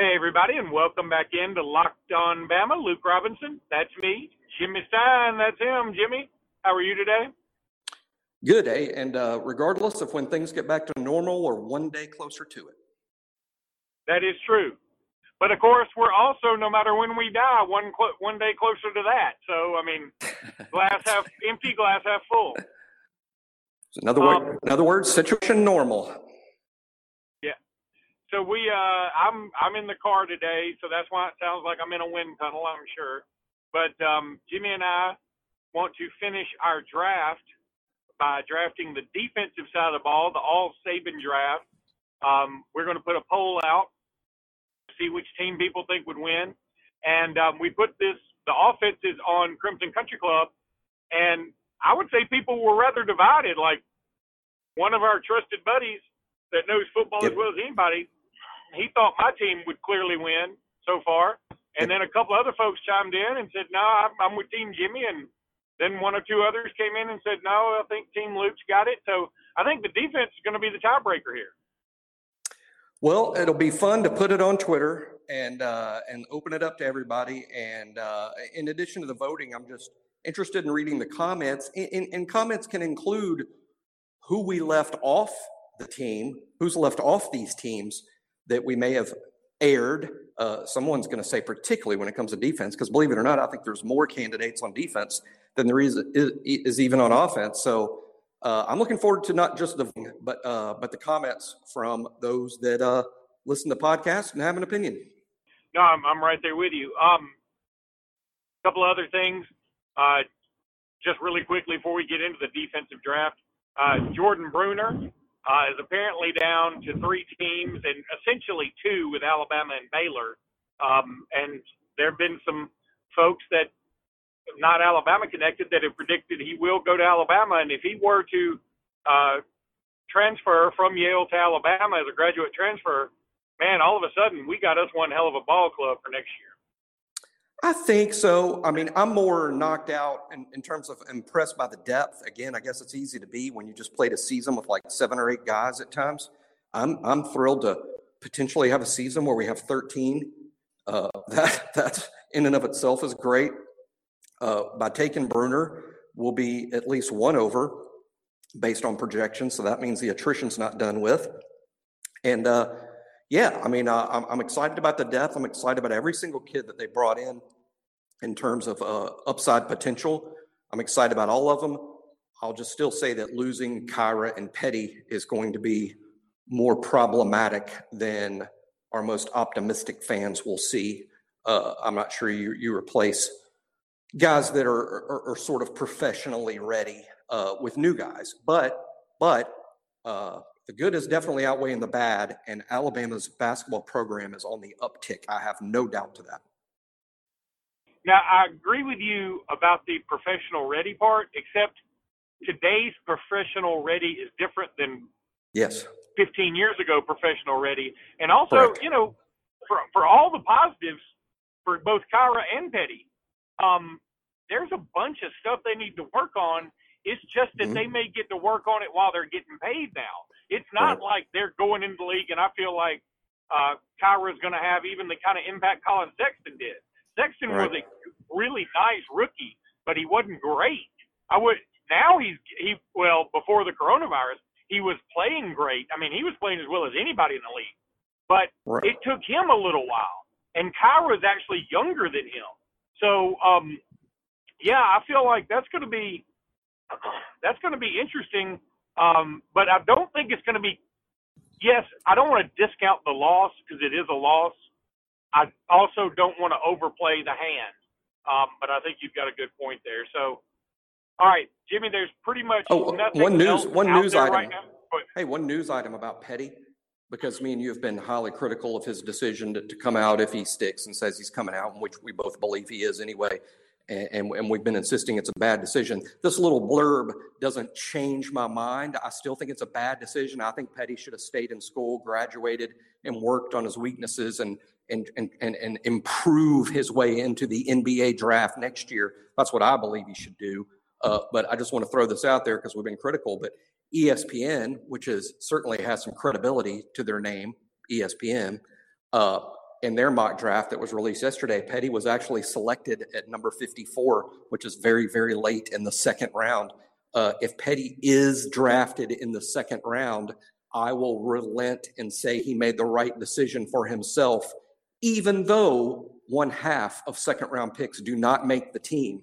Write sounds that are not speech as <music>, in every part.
Hey, everybody, and welcome back in to Locked On Bama. Luke Robinson, that's me. Jimmy Stein, that's him. Jimmy, how are you today? Good, eh? And uh, regardless of when things get back to normal or one day closer to it. That is true. But of course, we're also, no matter when we die, one cl- one day closer to that. So, I mean, <laughs> glass half empty, glass half full. In other, Um, word, in other words, situation normal. So we, uh, I'm, I'm in the car today, so that's why it sounds like I'm in a wind tunnel. I'm sure. But um, Jimmy and I want to finish our draft by drafting the defensive side of the ball, the all Saban draft. Um, we're going to put a poll out, see which team people think would win, and um, we put this the offenses on Crimson Country Club, and I would say people were rather divided. Like one of our trusted buddies that knows football as well as anybody, he thought my team would clearly win so far. And then a couple other folks chimed in and said, no, I'm, I'm with Team Jimmy. And then one or two others came in and said, no, I think Team Luke's got it. So I think the defense is going to be the tiebreaker here. Well, it'll be fun to put it on Twitter and uh, and open it up to everybody. And uh, in addition to the voting, I'm just interested in reading the comments. And, and- and comments can include who we left off the team, who's left off these teams that we may have erred. Uh, someone's going to say, particularly when it comes to defense, because believe it or not, I think there's more candidates on defense than there is is, is even on offense. So uh, I'm looking forward to not just the but uh, but the comments from those that uh, listen to podcasts and have an opinion. No, I'm, I'm right there with you. Um, a couple other things, uh, just really quickly before we get into the defensive draft. Uh, Jordan Bruner uh, is apparently down to three teams and essentially two with Alabama and Baylor. Um, and there have been some folks that not Alabama connected that have predicted he will go to Alabama. And if he were to uh, transfer from Yale to Alabama as a graduate transfer, man, all of a sudden we got us one hell of a ball club for next year. I think so. I mean, I'm more knocked out in, in terms of impressed by the depth. Again, I guess it's easy to be when you just played a season with like seven or eight guys at times. I'm I'm thrilled to potentially have a season where we have 13. Uh, <laughs> that that in and of itself is great. Uh, by taking Bruner, we'll be at least one over based on projections. So that means the attrition's not done with. And uh, yeah, I mean, uh, I'm, I'm excited about the depth. I'm excited about every single kid that they brought in in terms of uh, upside potential. I'm excited about all of them. I'll just still say that losing Kira and Petty is going to be more problematic than our most optimistic fans will see. Uh, I'm not sure you, you replace guys that are, are, are sort of professionally ready uh, with new guys, but but uh, the good is definitely outweighing the bad, and Alabama's basketball program is on the uptick. I have no doubt to that. Now, I agree with you about the professional ready part, except today's professional ready is different than Yes. 15 years ago professional ready. And also, Correct. you know, for, for all the positives for both Kira and Petty, um, there's a bunch of stuff they need to work on. It's just that Mhm. they may get to work on it while they're getting paid now. It's not Right. like they're going into the league, and I feel like uh, Kira is going to have even the kind of impact Collin Sexton did. Sexton was a really nice rookie, but he wasn't great. I would now he's he well before the coronavirus he was playing great. I mean he was playing as well as anybody in the league, but Right. it took him a little while. And Kira is actually younger than him, so um, yeah, I feel like that's going to be that's going to be interesting. Um, but I don't think it's going to be. Yes, I don't want to discount the loss because it is a loss. I also don't want to overplay the hand. Um, but I think you've got a good point there. So, all right, Jimmy, there's pretty much Oh, nothing one news- one news item. right now. Hey, one news item about Petty, because me and you have been highly critical of his decision to, to come out if he sticks and says he's coming out, which we both believe he is anyway. And, and, we've been insisting it's a bad decision. This little blurb doesn't change my mind. I still think it's a bad decision. I think Petty should have stayed in school, graduated, and worked on his weaknesses and, and, and, and, and improve his way into the NBA draft next year. That's what I believe he should do. Uh, but I just want to throw this out there because we've been critical. But ESPN, which is certainly has some credibility to their name, ESPN, uh, in their mock draft that was released yesterday, Petty was actually selected at number 54, which is very, very late in the second round. Uh, if Petty is drafted in the second round, I will relent and say he made the right decision for himself, even though one half of second round picks do not make the team,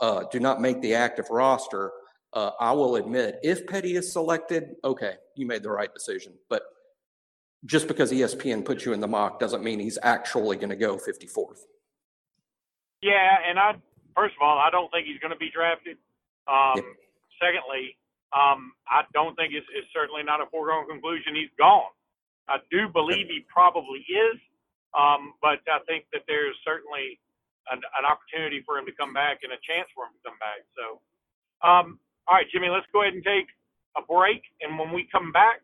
uh, do not make the active roster. Uh, I will admit, if Petty is selected, okay, you made the right decision. But just because ESPN puts you in the mock doesn't mean he's actually going to go 54th. Yeah, and I first of all, I don't think he's going to be drafted. Um. Secondly, um, I don't think it's, it's certainly not a foregone conclusion he's gone. I do believe he probably is, um, but I think that there's certainly an, an, opportunity for him to come back and a chance for him to come back. So, um, all right, Jimmy, let's go ahead and take a break, and when we come back,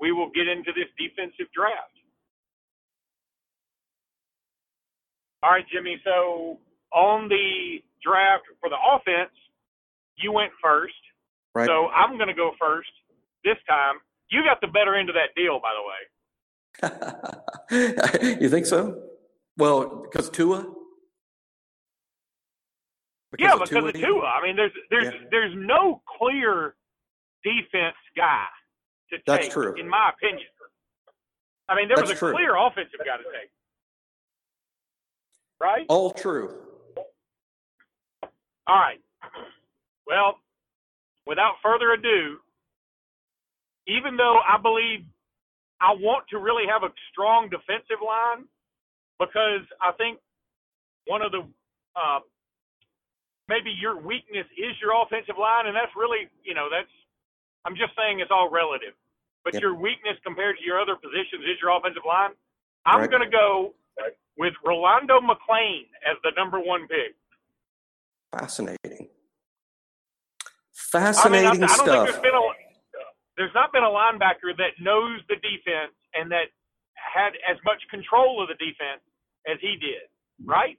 we will get into this defensive draft. All right, Jimmy. So on the draft for the offense, you went first. Right. So I'm going to go first this time. You got the better end of that deal, by the way. <laughs> you think so? Well, because Tua. Because yeah, of because Tua, of Tua. I mean, there's there's yeah. there's no clear defense guy to take. That's true. In my opinion. I mean, there That's was a true. clear offensive guy to take. Right? All true. All right. Well, without further ado, even though I believe I want to really have a strong defensive line, because I think one of the uh, maybe your weakness is your offensive line, and that's really you know that's I'm just saying it's all relative. But yep. your weakness compared to your other positions is your offensive line. I'm right. going to go with Rolando McClain as the number one pick. Fascinating. Fascinating I mean, I, I stuff. Think there's, been a, there's not been a linebacker that knows the defense and that had as much control of the defense as he did, right?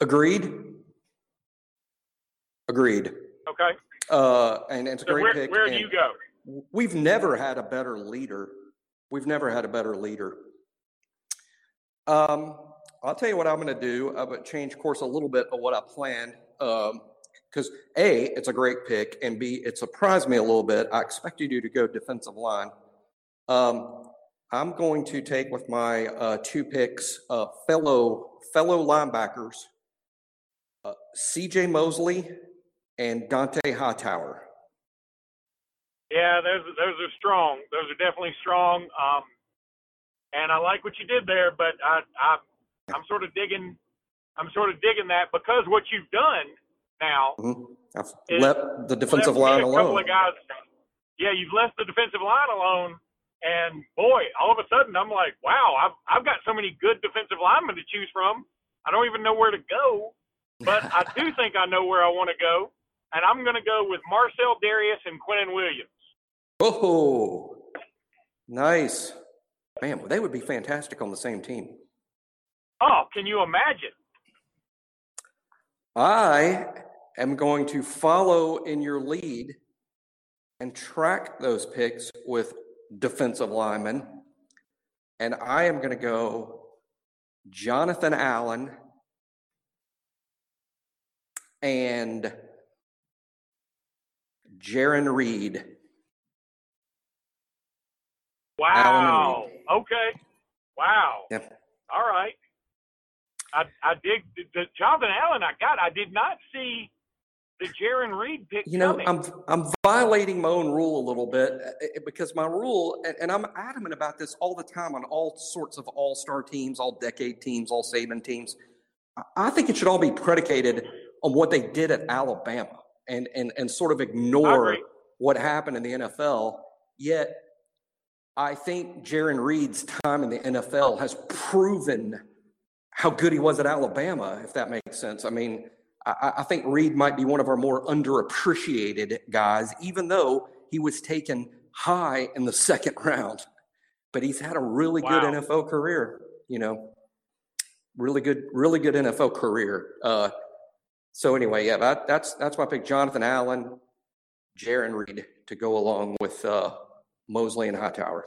Agreed. Agreed. Okay. Uh, and it's a great where, pick. Where do you go? We've never had a better leader. We've never had a better leader. Um, I'll tell you what I'm going to do. I'm going to change course a little bit of what I planned. Um, because A, it's a great pick, and B, it surprised me a little bit. I expected you to go defensive line. Um, I'm going to take with my uh, two picks uh, fellow fellow linebackers, uh, C.J. Mosley and Dont'a Hightower. Yeah, those those are strong. Those are definitely strong. Um, and I like what you did there, but I, I I'm sort of digging I'm sort of digging that because what you've done now mm-hmm. I've let the defensive line alone. Guys, yeah, you've left the defensive line alone, and boy, all of a sudden I'm like, wow, I've I've got so many good defensive linemen to choose from. I don't even know where to go, but I do think I know where I want to go and I'm going to go with Marcell Dareus and Quinnen Williams. Oh, nice. Man, they would be fantastic on the same team. Oh, can you imagine? I am going to follow in your lead and track those picks with defensive linemen. And I am going to go Jonathan Allen and Jarran Reed. Wow. Okay. Wow. Yep. All right. I I dig the, the Jonathan Allen I got. I did not see the Jarran Reed pick. You know, coming. I'm I'm violating my own rule a little bit uh, uh, because my rule, and, and I'm adamant about this all the time on all sorts of all star teams, all decade teams, all Saban teams. I think it should all be predicated on what they did at Alabama and and and sort of ignore what happened in the NFL. Yet, I think Jarran Reed's time in the NFL has proven how good he was at Alabama, if that makes sense. I mean, I, I think Reed might be one of our more underappreciated guys, even though he was taken high in the <laughs> second round. But he's had a really wow. good NFL career, you know, really good, really good NFL career. Uh, so anyway, yeah, that, that's that's my pick. Jonathan Allen, Jarran Reed to go along with uh, Mosley and Hightower.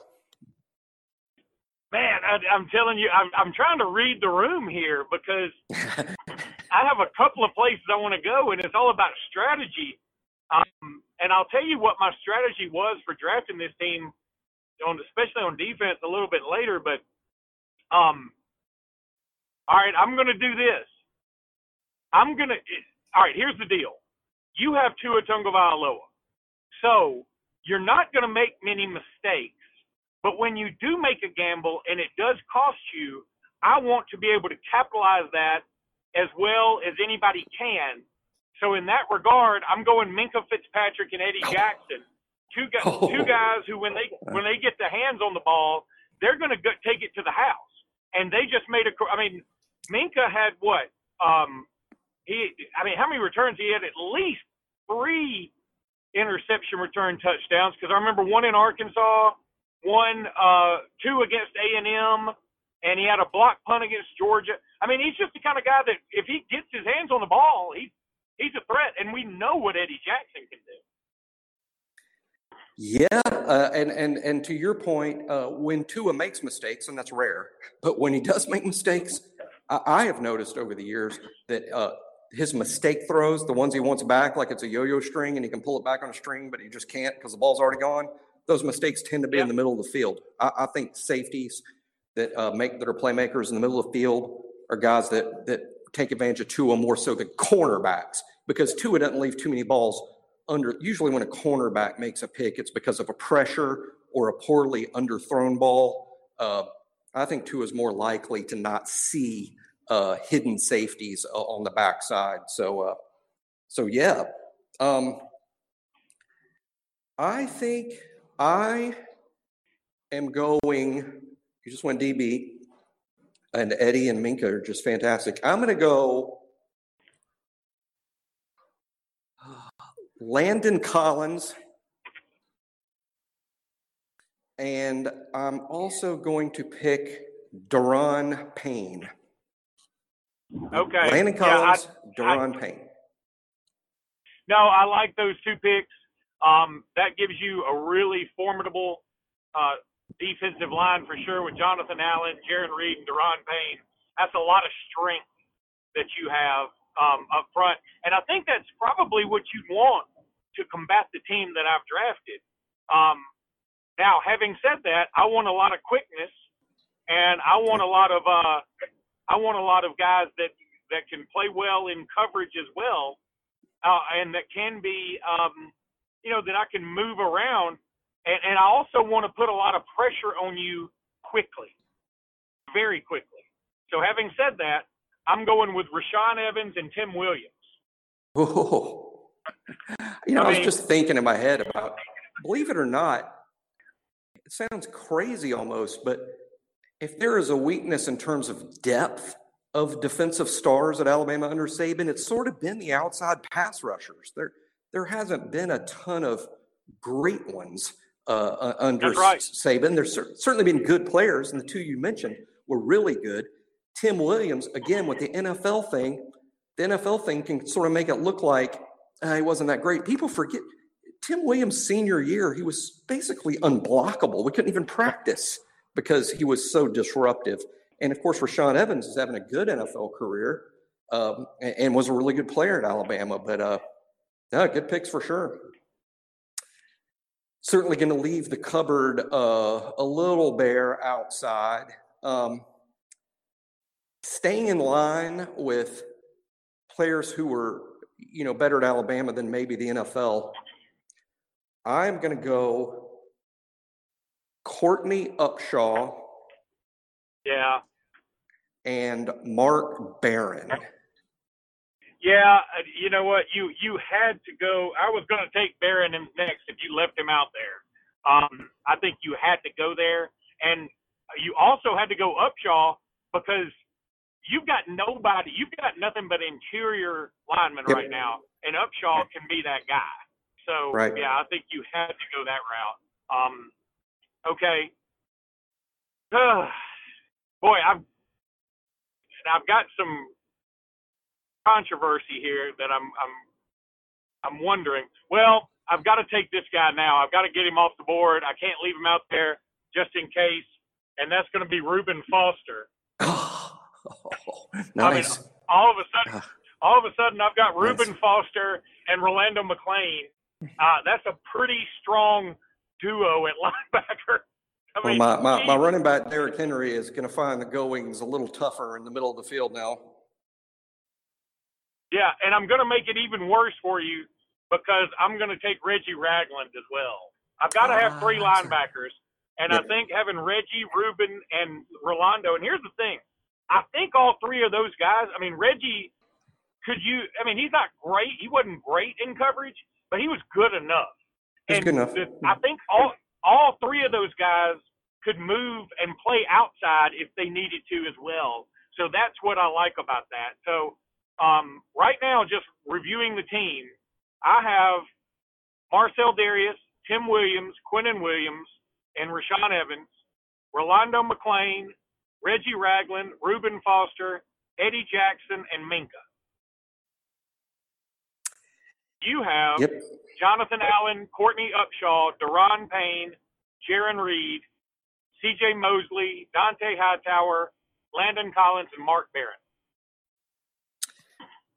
Man, I, I'm telling you, I'm, I'm trying to read the room here because <laughs> I have a couple of places I want to go, and it's all about strategy. Um, and I'll tell you what my strategy was for drafting this team, on especially on defense, a little bit later. But um, all right, I'm going to do this. I'm going to. All right, here's the deal. You have Tua Tagovailoa, so you're not going to make many mistakes. But when you do make a gamble and it does cost you, I want to be able to capitalize that as well as anybody can. So in that regard, I'm going Minkah Fitzpatrick and Eddie Jackson, two guys, oh. two guys who when they when they get their hands on the ball, they're going to take it to the house. And they just made a. I mean, Minkah had what? Um, he. I mean, how many returns he had? At least three interception return touchdowns because I remember one in Arkansas, one uh, two against A and M, and he had a block punt against Georgia. I mean, he's just the kind of guy that if he gets his hands on the ball, he's he's a threat, and we know what Eddie Jackson can do. Yeah, uh, and and and to your point, uh, when Tua makes mistakes, and that's rare, but when he does make mistakes, I, I have noticed over the years that uh, his mistake throws, the ones he wants back, like it's a yo-yo string and he can pull it back on a string, but he just can't because the ball's already gone. Those mistakes tend to be yeah. in the middle of the field. I, I think safeties that uh, make that are playmakers in the middle of the field are guys that that take advantage of Tua more so than cornerbacks because Tua doesn't leave too many balls under. Usually, when a cornerback makes a pick, it's because of a pressure or a poorly underthrown ball. Uh, I think Tua is more likely to not see uh, hidden safeties on the backside. So, uh, so yeah, um, I think I am going. You just went DB, and Eddie and Minkah are just fantastic. I'm going to go. <sighs> Landon Collins. And I'm also going to pick Daron Payne. Okay. Landon Collins, yeah, Daron Payne. No, I like those two picks. Um, that gives you a really formidable uh, defensive line for sure with Jonathan Allen, Jarran Reed, and Daron Payne. That's a lot of strength that you have um, up front. And I think that's probably what you'd want to combat the team that I've drafted. Um, now, having said that, I want a lot of quickness and I want a lot of uh, I want a lot of guys that that can play well in coverage as well, uh, and that can be, um, you know, that I can move around, and, and I also want to put a lot of pressure on you quickly, very quickly. So having said that, I'm going with Rashaan Evans and Tim Williams. Oh, you know, I, mean, I was just thinking in my head about, believe it or not, it sounds crazy almost, but if there is a weakness in terms of depth of defensive stars at Alabama under Saban, it's sort of been the outside pass rushers. There, there hasn't been a ton of great ones uh, uh under right. Saban. There's certainly been good players, and the two you mentioned were really good. Tim Williams, again, with the NFL thing, the NFL thing can sort of make it look like uh, he wasn't that great. People forget Tim Williams' senior year, he was basically unblockable. We couldn't even practice because he was so disruptive. And of course, Rashaan Evans is having a good NFL career um, and, and, was a really good player at Alabama. But uh, yeah, good picks for sure. Certainly going to leave the cupboard uh, a little bare outside. Um, staying in line with players who were, you know, better at Alabama than maybe the NFL. I'm going to go Courtney Upshaw. Yeah. And Mark Barron. Yeah, uh, you know what? You you had to go. I was going to take Barron next if you left him out there. Um, I think you had to go there, and you also had to go Upshaw because you've got nobody. You've got nothing but interior linemen yep. right now, and Upshaw can be that guy. So right. yeah, I think you had to go that route. Um, Okay. Boy, I've I've got some controversy here that I'm I'm I'm wondering. Well, I've got to take this guy now. I've got to get him off the board. I can't leave him out there just in case. and that's going to be Reuben Foster. Oh, <laughs> nice. I mean, all of a sudden, all of a sudden, I've got Reuben nice. Foster and Rolando McClain. Uh, that's a pretty strong duo at linebacker. <laughs> I mean, well, my, my, my running back Derrick Henry is going to find the goings a little tougher in the middle of the field now. Yeah, and I'm going to make it even worse for you because I'm going to take Reggie Ragland as well. I've got to have three ah, linebackers, and I think having Reggie, Reuben, and Rolando. And here's the thing: I think all three of those guys. I mean, Reggie, could you? I mean, he's not great. He wasn't great in coverage, but he was good enough. And good enough. I think all all three of those guys could move and play outside if they needed to as well. So that's what I like about that. So um, right now, just reviewing the team, I have Marcell Dareus, Tim Williams, Quinnen Williams, and Rashaan Evans, Rolando McClain, Reggie Ragland, Reuben Foster, Eddie Jackson, and Minkah. You have yep. Jonathan Allen, Courtney Upshaw, Daron Payne, Jarran Reed, C.J. Mosley, Dont'a Hightower, Landon Collins, and Mark Barron.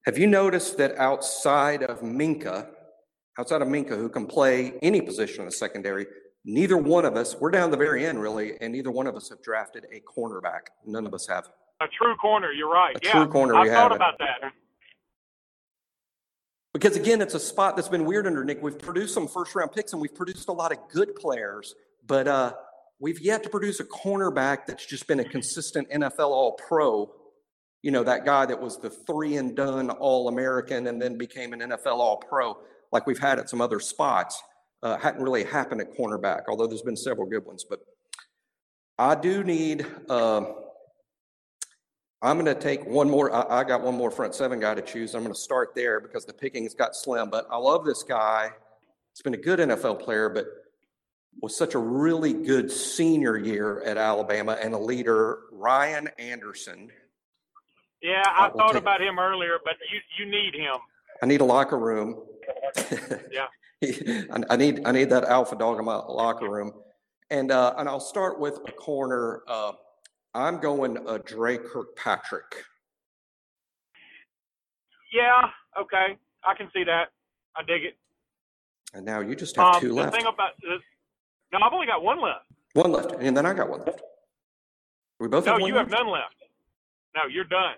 Have you noticed that outside of Minkah, outside of Minkah, who can play any position in the secondary, neither one of us, we're down the very end really, and neither one of us have drafted a cornerback. None of us have. A true corner, you're right. A yeah, true corner, I we thought have about that. Because again, it's a spot that's been weird under Nick. We've produced some first round picks and we've produced a lot of good players, but uh, we've yet to produce a cornerback that's just been a consistent NFL All Pro you know, that guy that was the three and done All American and then became an NFL All Pro, like we've had at some other spots, uh, hadn't really happened at cornerback, although there's been several good ones. But I do need, uh, I'm going to take one more. I, I, got one more front seven guy to choose. I'm going to start there because the pickings got slim. But I love this guy. He's been a good NFL player, but was such a really good senior year at Alabama and a leader, Ryan Anderson yeah, I thought take, about him earlier, but you you need him. I need a locker room. <laughs> yeah. <laughs> I need I need that alpha dog in my locker room, and uh, and I'll start with a corner. Uh, I'm going uh, Dre Kirkpatrick. Yeah. Okay. I can see that. I dig it. And now you just have um, two the left. The thing about this, no, I've only got one left. One left, and then I got one left. We both no, have you left? have none left. No, you're done.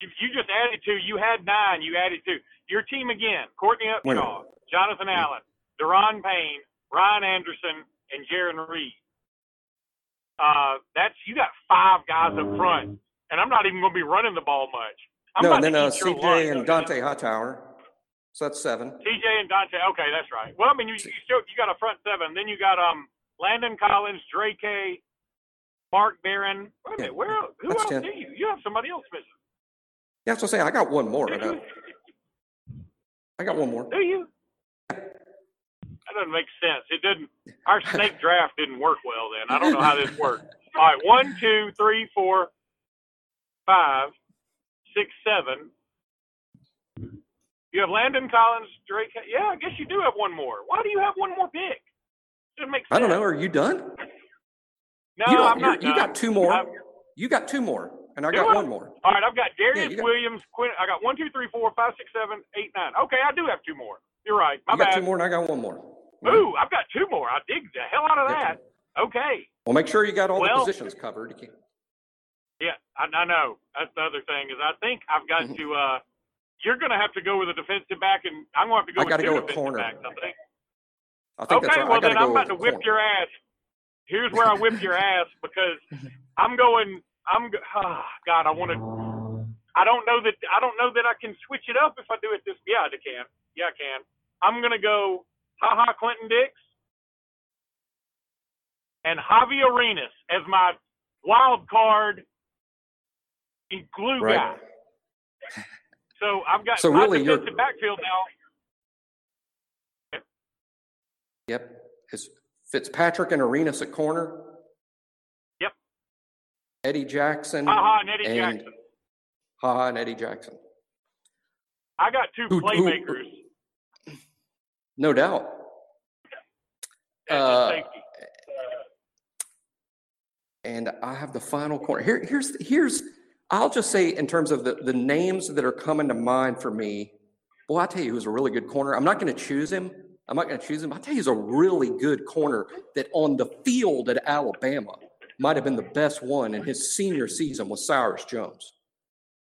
If you just added two, you had nine. You added two. Your team again: Courtney Upshaw, Jonathan Allen, Daron Payne, Ryan Anderson, and Jarran Reed. Uh, that's you got five guys up front, and I'm not even going to be running the ball much. I'm no, and then uh, CJ and Dont'a Hightower. So that's seven. CJ and Dont'a. Okay, that's right. Well, I mean, you, you still you got a front seven. Then you got um Landon Collins, Drake, Mark Barron. Wait a minute, where else? who else 10. do you? You have somebody else missing. Yeah, that's what I'm saying. I got one more. I got, I got one more. Do you? That doesn't make sense. It didn't. Our snake draft didn't work well. Then I don't know how this worked. All right, one, two, three, four, five, six, seven. You have Landon Collins, Drake. Yeah, I guess you do have one more. Why do you have one more pick? Doesn't make sense. I don't know. Are you done? No, you I'm not. You got two more. I'm, you got two more. And I got one more. All right, I've got Dareus yeah, got, Williams. Quinn, I got one, two, three, four, five, six, seven, eight, nine. Okay, I do have two more. You're right. My you got bad. two more, and I got one more. Ooh, I've got two more. I dig the hell out of that. Okay. Well, make sure you got all well, the positions covered. Yeah, I, I, know. That's the other thing is I think I've got mm-hmm. to. uh You're going to have to go with a defensive back, and I'm going to have to go. I got to go with corner. Backs, I think. I think okay, well then I'm about to whip corner. your ass. Here's where I whip your <laughs> ass because I'm going I'm oh, <sighs> God. I want to. I don't know that. I don't know that I can switch it up if I do it this. Yeah, I can. Yeah, I can. I'm gonna go. Ha Ha Clinton-Dix and Javi Arenas as my wild card glue right. guy. So I've got so my really defensive backfield now. Yep. Is Fitzpatrick and Arenas at corner? Yep. Eddie Jackson. Ha and Eddie and, Jackson. Ha and Eddie Jackson. I got two who, playmakers. Who, no doubt. Uh, and I have the final corner. Here, here's here's. I'll just say in terms of the the names that are coming to mind for me. Well, I tell you, who's a really good corner. I'm not going to choose him. I'm not going to choose him. I tell you, he's a really good corner that on the field at Alabama might have been the best one in his senior season was Cyrus Jones.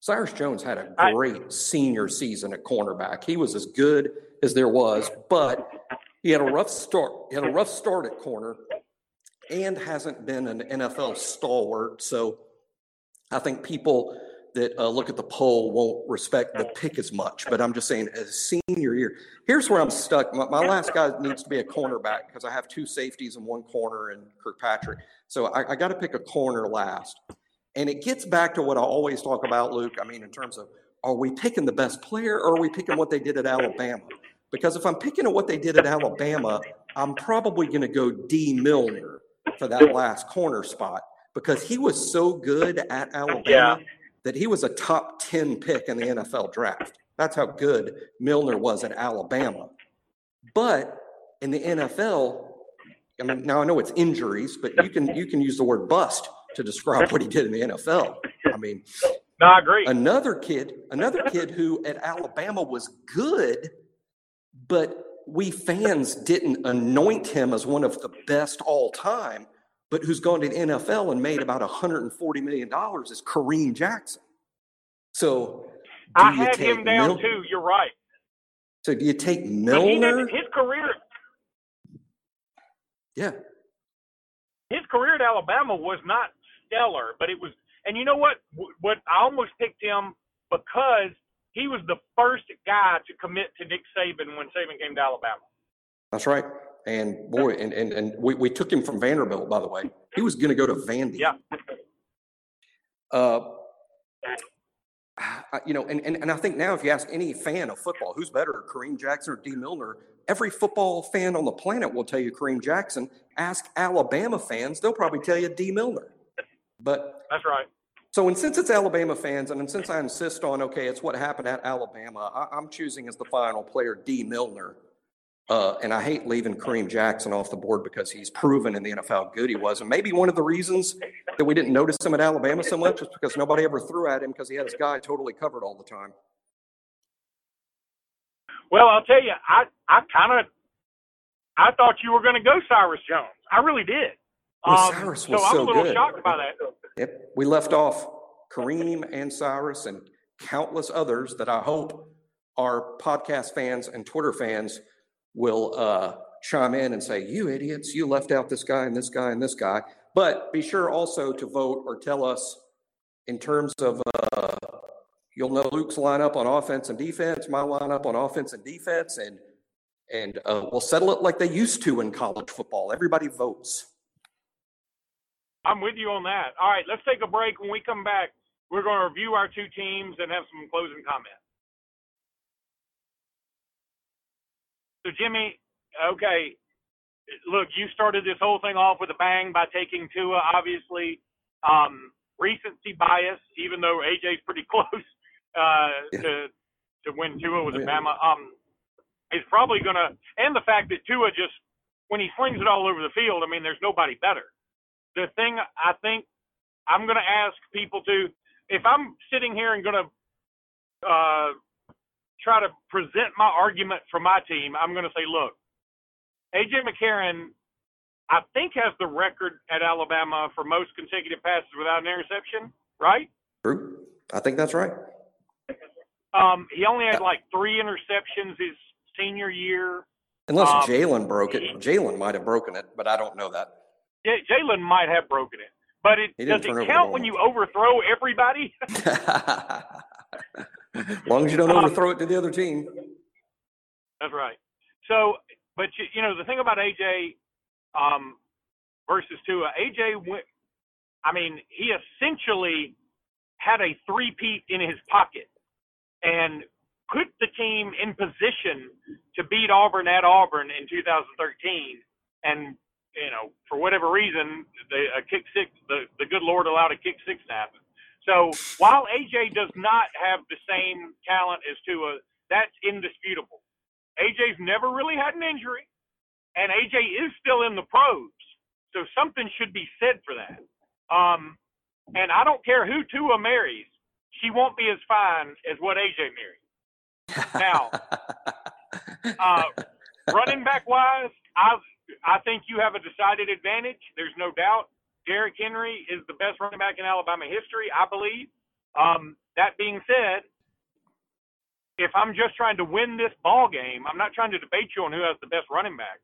Cyrus Jones had a great I, senior season at cornerback. He was as good as there was, but he had a rough start. He had a rough start at corner and hasn't been an NFL stalwart. So I think people that uh, look at the poll won't respect the pick as much. But I'm just saying, as senior year, here's where I'm stuck. My, my last guy needs to be a cornerback because I have two safeties and one corner and Kirkpatrick. So I, I got to pick a corner last. And it gets back to what I always talk about, Luke. I mean, in terms of are we picking the best player or are we picking what they did at Alabama? Because if I'm picking at what they did at Alabama, I'm probably going to go Dee Milliner for that last corner spot because he was so good at Alabama yeah. that he was a top 10 pick in the NFL draft. That's how good Milliner was at Alabama. But in the NFL, I mean, now I know it's injuries, but you can you can use the word bust to describe what he did in the NFL. I mean, <laughs> no, I agree. Another kid, another kid who at Alabama was good, but we fans didn't anoint him as one of the best all time, but who's gone to the NFL and made about 140 million dollars is Kareem Jackson. So I had him down Mil- too. You're right. So do you take Milliner? His career. Yeah. His career at Alabama was not stellar, but it was. And you know what? What I almost picked him because he was the first guy to commit to Nick Saban when Saban came to Alabama. That's right. And boy, and, and, and we, we took him from Vanderbilt, by the way. He was going to go to Vandy. Yeah. Uh, you know, and, and, and I think now if you ask any fan of football, who's better, Kareem Jackson or Dee Milliner, every football fan on the planet will tell you Kareem Jackson. Ask Alabama fans, they'll probably tell you Dee Milliner. But that's right. So, and since it's Alabama fans, and since I insist on, okay, it's what happened at Alabama, I, am choosing as the final player Dee Milliner. Uh, and I hate leaving Kareem Jackson off the board because he's proven in the NFL how good he was. And maybe one of the reasons that we didn't notice him at Alabama so much is because nobody ever threw at him because he had his guy totally covered all the time. Well, I'll tell you, I, I kind of, I thought you were going to go Cyrus Jones. I really did. Well, um, Cyrus was so, I'm a little good. shocked by that. Yep. We left off Kareem and Cyrus and countless others that I hope our podcast fans and Twitter fans will uh, chime in and say, You idiots, you left out this guy and this guy and this guy. But be sure also to vote or tell us in terms of uh, you'll know Luke's lineup on offense and defense, my lineup on offense and defense, and and uh, we'll settle it like they used to in college football. Everybody votes. I'm with you on that. All right, let's take a break. When we come back, we're going to review our two teams and have some closing comments. So, Jimmy, okay, look, you started this whole thing off with a bang by taking Tua. Obviously, um, recency bias, even though AJ's pretty <laughs> close uh, yeah. to to win Tua with Alabama, um, is probably going to, and the fact that Tua just when he flings it all over the field, I mean, there's nobody better the thing I think I'm going to ask people to, if I'm sitting here and going to uh, try to present my argument for my team, I'm going to say, look, AJ McCarron, I think has the record at Alabama for most consecutive passes without an interception, right? True. I think that's right. Um, he only had like three interceptions his senior year. Unless um, Jalen broke it. Jalen might have broken it, but I don't know that. Jalen might have broken it, but it does it count when you overthrow everybody? as <laughs> <laughs> long as you don't um, overthrow it to the other team. That's right. So, but you, you know the thing about AJ um, versus Tua, AJ went. I mean, he essentially had a three-peat in his pocket and put the team in position to beat Auburn at Auburn in 2013 and you know, for whatever reason, the a kick six, the, the good Lord allowed a kick six to happen. So while AJ does not have the same talent as Tua, that's indisputable. AJ's never really had an injury, and AJ is still in the pros. So something should be said for that. Um, and I don't care who Tua marries, she won't be as fine as what AJ married. <laughs> Now, uh, running back wise, I I think you have a decided advantage. There's no doubt. Derrick Henry is the best running back in Alabama history, I believe. Um, that being said, if I'm just trying to win this ball game, I'm not trying to debate you on who has the best running back.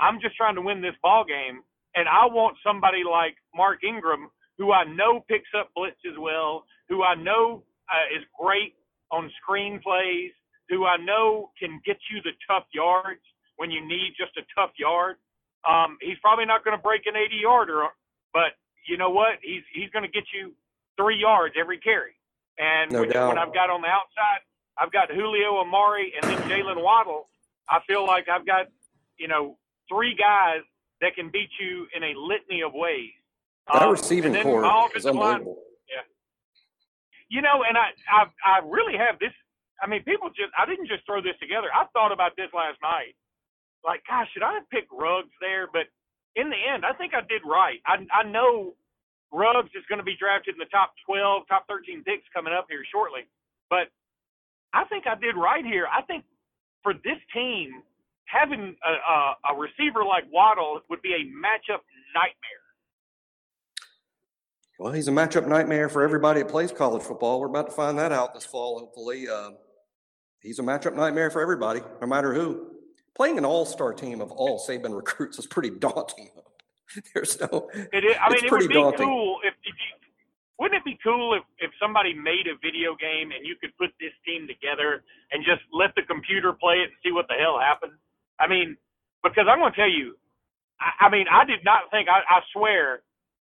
I'm just trying to win this ball game, and I want somebody like Mark Ingram, who I know picks up blitzes well, who I know uh, is great on screen plays, who I know can get you the tough yards when you need just a tough yard. Um, he's probably not going to break an 80 yarder, but you know what? He's he's going to get you three yards every carry. And no when, when I've got on the outside, I've got Julio Amari and then Jaylen Waddle. I feel like I've got you know three guys that can beat you in a litany of ways. That um, receiving corps is unbelievable. Line, yeah. You know, and I, I I really have this. I mean, people just I didn't just throw this together. I thought about this last night. Like, gosh, should I have picked Ruggs there? But in the end, I think I did right. I I know Ruggs is going to be drafted in the top 12, top 13 picks coming up here shortly. But I think I did right here. I think for this team, having a, a, a receiver like Waddle would be a matchup nightmare. Well, he's a matchup nightmare for everybody that plays college football. We're about to find that out this fall, hopefully. Uh, he's a matchup nightmare for everybody, no matter who. Playing an all-star team of all Saban recruits is pretty daunting. <laughs> There's no. It is. I mean, it would be daunting. cool if, if you. Wouldn't it be cool if, if somebody made a video game and you could put this team together and just let the computer play it and see what the hell happened? I mean, because I'm going to tell you, I, I mean, I did not think. I, I swear,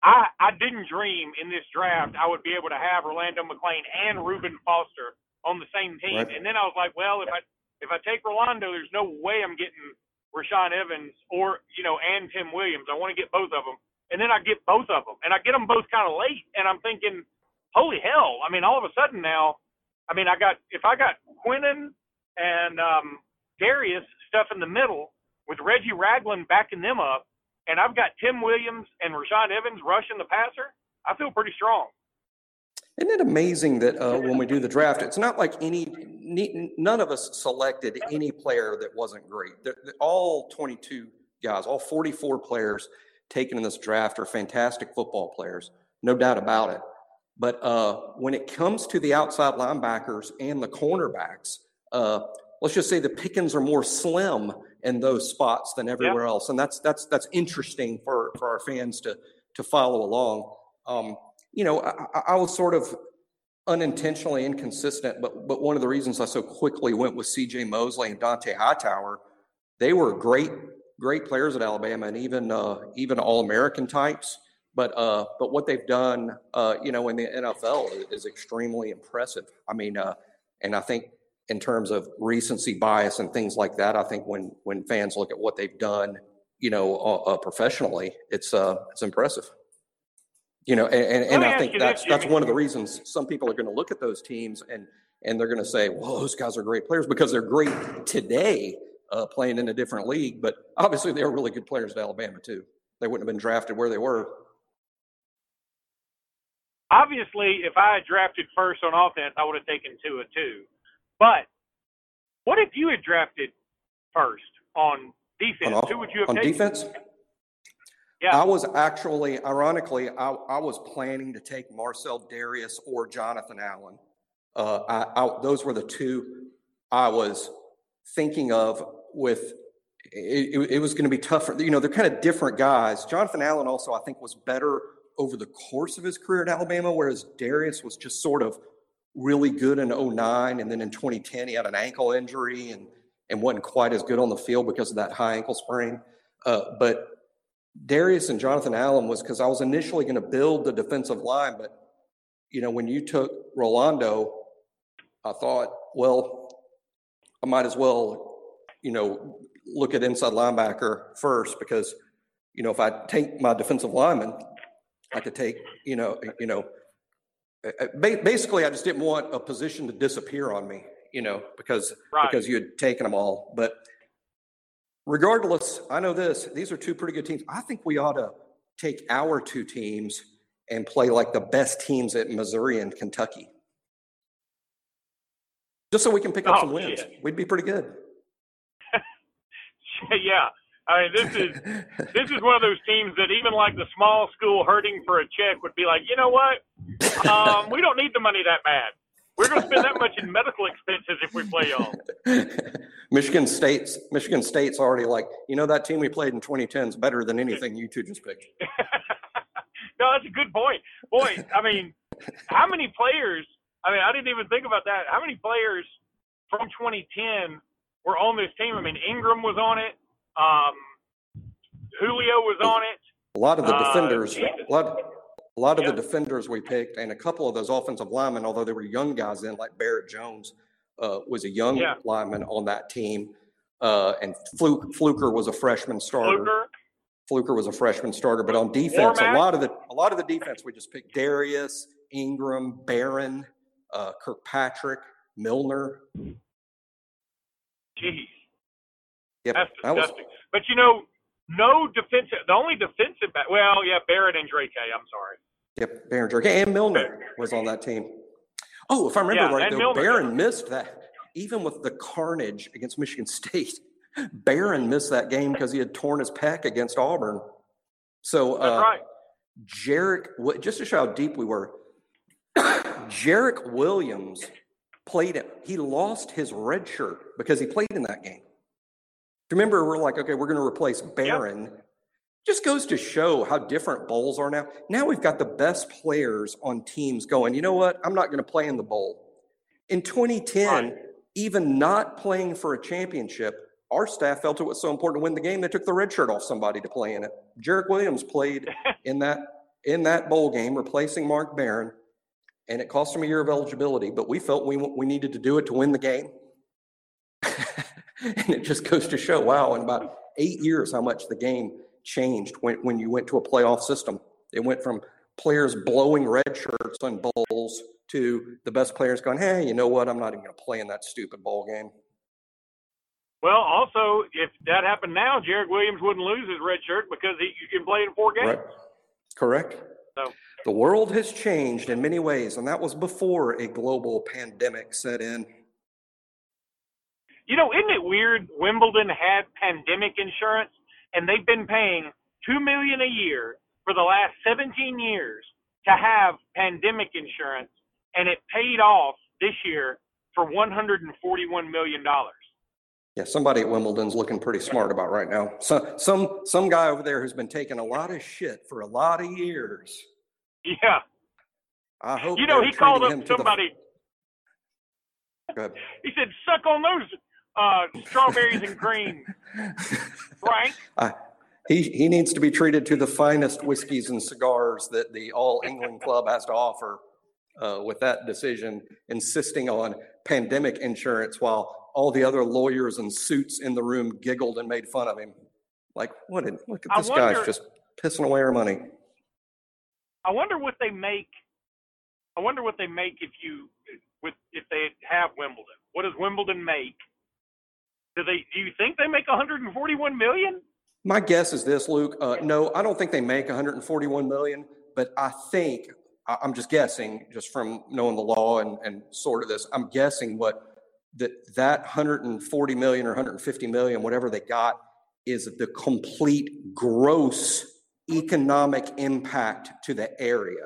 I I didn't dream in this draft I would be able to have Rolando McClain and Reuben Foster on the same team. Right. And then I was like, well, if I if I take Rolando, there's no way I'm getting Rashaan Evans or you know and Tim Williams. I want to get both of them, and then I get both of them, and I get them both kind of late, and I'm thinking, holy hell! I mean, all of a sudden now, I mean, I got if I got Quinnen and um, Dareus stuff in the middle with Reggie Ragland backing them up, and I've got Tim Williams and Rashaan Evans rushing the passer. I feel pretty strong. Isn't it amazing that uh, when we do the draft, it's not like any, none of us selected any player that wasn't great. They're, they're all 22 guys, all 44 players taken in this draft are fantastic football players, no doubt about it. But uh, when it comes to the outside linebackers and the cornerbacks, uh, let's just say the pickings are more slim in those spots than everywhere else, and that's that's that's interesting for for our fans to to follow along. Um, you know, I, I, was sort of unintentionally inconsistent, but but one of the reasons I so quickly went with C.J. Mosley and Dont'a Hightower, they were great great players at Alabama and even uh, even All American types. But uh, but what they've done, uh, you know, in the NFL is, is extremely impressive. I mean, uh, and I think in terms of recency bias and things like that, I think when when fans look at what they've done, you know, uh, uh, professionally, it's it's impressive. You know, and, and, I think that's that's one of the reasons some people are going to look at those teams and and they're going to say, "Well, those guys are great players because they're great today, uh, playing in a different league." But obviously, they were really good players at Alabama too. They wouldn't have been drafted where they were. Obviously, if I had drafted first on offense, I would have taken Tua too. But what if you had drafted first on defense? On, Who would you have on taken? defense? Yeah. I was actually, ironically, I, I was planning to take Marcell Dareus or Jonathan Allen. Uh, I, I, those were the two I was thinking of with it, it, was going to be tougher. You know, they're kind of different guys. Jonathan Allen also, I think, was better over the course of his career at Alabama, whereas Dareus was just sort of really good in 09. And then in 2010, he had an ankle injury and, and wasn't quite as good on the field because of that high ankle sprain. Uh, but Dareus and Jonathan Allen was because I was initially going to build the defensive line, but you know, when you took Rolando, I thought, well, I might as well, you know, look at inside linebacker first because, you know, if I take my defensive lineman, I could take, you know, you know, eh, eh, basically, I just didn't want a position to disappear on me, you know, because right. because you had taken them all. But regardless, I know this. These are two pretty good teams. I think we ought to take our two teams and play like the best teams at Missouri and Kentucky. Just so we can pick up Oh, some wins. We'd be pretty good. <laughs> yeah. I mean, this is <laughs> this is one of those teams that even like the small school hurting for a check would be like, you know what? <laughs> Um, we don't need the money that bad. We're going to spend that much in medical expenses if we play y'all. <laughs> Michigan State's Michigan State's already like, you know, that team we played in 2010 is better than anything you two just picked. <laughs> no, that's a good point. Boy, I mean, how many players? I mean, I didn't even think about that. How many players from 2010 were on this team? I mean, Ingram was on it. Um, Julio was on it. A lot of the Uh, defenders, Jesus. a lot, a lot of Yeah. the defenders we picked, and a couple of those offensive linemen, although they were young guys then, like Barrett Jones, uh, was a young Yeah. lineman on that team, uh, and Fluke, Fluker was a freshman starter. Fluker. Fluker was a freshman starter, but on defense, a lot of the a lot of the defense we just picked Dareus, Ingram, Barron, uh, Kirkpatrick, Milliner. Jeez. Yep, That's that was disgusting. But you know, no defensive. The only defensive back. Well, yeah, Barrett and Drake. I'm sorry. Yep, Barron Jerk and Milliner was on that team. Oh, if I remember Yeah, right, though, Milliner, Barron missed that. Even with the carnage against Michigan <laughs> State, Barron missed that game because he had torn his pec against Auburn. So, That's uh, right. Jarrick, just to show how deep we were, <coughs> Jarrick Williams played it. He lost his red shirt because he played in that game. Remember, we're like, okay, we're going to replace Barron. Just goes to show how different bowls are now. Now we've got the best players on teams going, you know what? I'm not going to play in the bowl. In 2010, Right. even not playing for a championship, our staff felt it was so important to win the game, they took the red shirt off somebody to play in it. Jarrick Williams played <laughs> in that in that bowl game, replacing Mark Barron, and it cost him a year of eligibility. But we felt we we needed to do it to win the game, <laughs> <laughs> and it just goes to show, wow, in about eight years, how much the game changed when when you went to a playoff system. It went from players blowing red shirts on bowls to the best players going, hey, you know what? I'm not even going to play in that stupid bowl game. Well, also, if that happened now, Jared Williams wouldn't lose his red shirt because he you can play in four games. Right. Correct. So- The world has changed in many ways, and that was before a global pandemic set in. You know, isn't it weird? Wimbledon had pandemic insurance, and they've been paying two million a year for the last 17 years to have pandemic insurance, and it paid off this year for 141 million dollars. Yeah, somebody at Wimbledon's looking pretty smart about right now. So, some some guy over there who's been taking a lot of shit for a lot of years. Yeah, I hope you know, he called up the- somebody. Go ahead. <laughs> He said, "Suck on those uh, strawberries and cream, <laughs> Frank." I- he he needs to be treated to the finest whiskeys and cigars that the All England Club has to offer. Uh, with that decision, insisting on pandemic insurance, while all the other lawyers and suits in the room giggled and made fun of him. Like, what? Did, look at I this guy's just pissing away our money. I wonder what they make. I wonder what they make if you with if they have Wimbledon. What does Wimbledon make? Do they? Do you think they make 141 million? My guess is this, Luke. Uh, no, I don't think they make 141 million, but I think I'm just guessing, just from knowing the law and, and sort of this. I'm guessing what that that 140 million or 150 million, whatever they got, is the complete gross economic impact to the area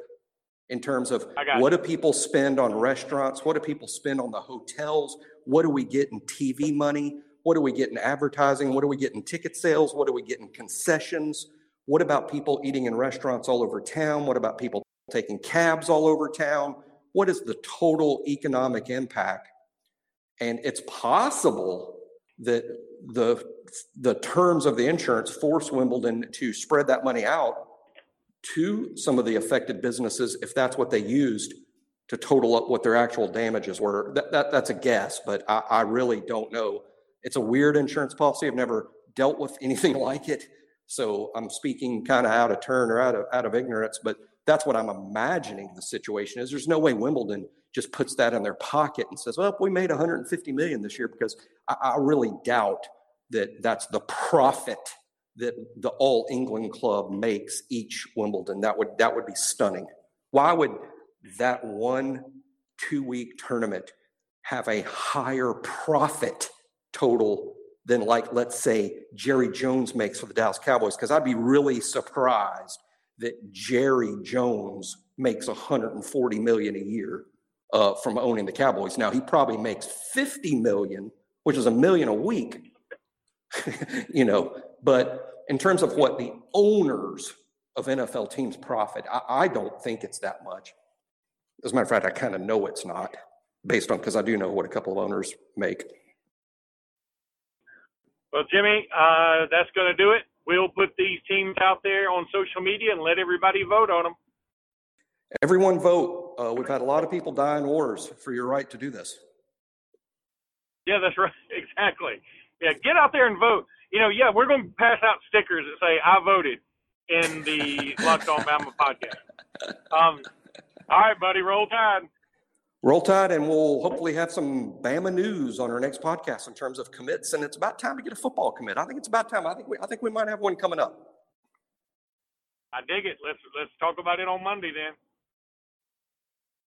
in terms of what do people spend on restaurants? What do people spend on the hotels? What do we get in TV money? What do we get in advertising? What do we get in ticket sales? What do we get in concessions? What about people eating in restaurants all over town? What about people taking cabs all over town? What is the total economic impact? And it's possible that the the terms of the insurance force Wimbledon to spread that money out to some of the affected businesses if that's what they used to total up what their actual damages were. That, that that's a guess, but I, I really don't know. It's a weird insurance policy. I've never dealt with <laughs> anything like it, so I'm speaking kind of out of turn or out of out of ignorance. But that's what I'm imagining the situation is. There's no way Wimbledon just puts that in their pocket and says, "Well, we made 150 million this year," because I, I really doubt that that's the profit that the All England club makes each Wimbledon. That would that would be stunning. Why would that one two week tournament have a higher profit total than like let's say Jerry Jones makes for the Dallas Cowboys? Because I'd be really surprised that Jerry Jones makes 140 million a year uh, from owning the Cowboys. Now he probably makes 50 million, which is a million a week. <laughs> you know, but in terms of what the owners of NFL teams profit, I, I don't think it's that much. As a matter of fact, I kind of know it's not based on because I do know what a couple of owners make. Well, Jimmy, uh, that's going to do it. We'll put these teams out there on social media and let everybody vote on them. Everyone vote. Uh, we've had a lot of people die in wars for your right to do this. Yeah, that's <laughs> right. Exactly. Yeah, get out there and vote. You know, yeah, we're going to pass out stickers that say "I voted" in the <laughs> Locked On Bama podcast. Um, all right, buddy, roll tide. Roll tide, and we'll hopefully have some Bama news on our next podcast in terms of commits. And it's about time to get a football commit. I think it's about time. I think we, I think we might have one coming up. I dig it. Let's let's talk about it on Monday then.